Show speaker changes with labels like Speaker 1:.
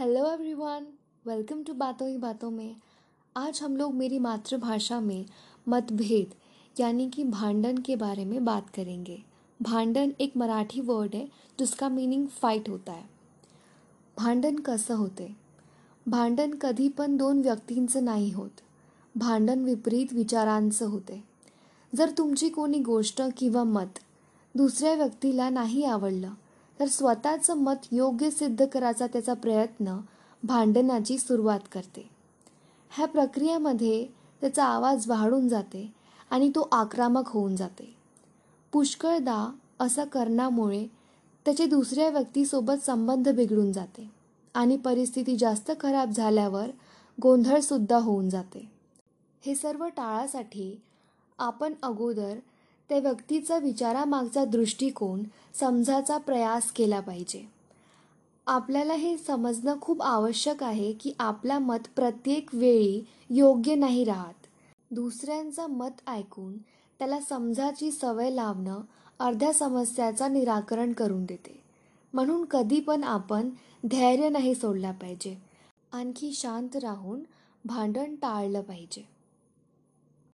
Speaker 1: Hello everyone welcome to बातों ही बातों में आज हम लोग मेरी मातृभाषा में मतभेद, यानी कि भांडन के बारे में बात करेंगे। भांडन एक मराठी वर्ड है, जिसका मीनिंग फाइट होता है। भांडण कसं होते? भांडण कधी पण दोन व्यक्तींचं नाही होत। भांडण विपरीत विचारांचं होते। जर तुमची कोणी गोष्ट किंवा मत दुसऱ्या व्यक्तीला नाही आवडलं तर स्वतःचं मत योग्य सिद्ध करायचा त्याचा प्रयत्न भांडणाची सुरुवात करते. ह्या प्रक्रियेमध्ये त्याचा आवाज वाढून जाते आणि तो आक्रमक होऊन जाते. पुष्कळदा असं करण्यामुळे त्याचे दुसऱ्या व्यक्तीसोबत संबंध बिघडून जाते आणि परिस्थिती जास्त खराब झाल्यावर गोंधळसुद्धा होऊन जाते. हे सर्व टाळासाठी आपण अगोदर त्या व्यक्तीचा विचारामागचा दृष्टिकोन समजायचा प्रयास केला पाहिजे. आपल्याला हे समजणं खूप आवश्यक आहे की आपला मत प्रत्येक वेळी योग्य नाही राहत. दुसऱ्यांचं मत ऐकून त्याला समजाची सवय लावणं अर्ध्या समस्याचा निराकरण करून देते. म्हणून कधी पण आपण धैर्य नाही सोडला पाहिजे. आणखी शांत राहून भांडण टाळलं पाहिजे.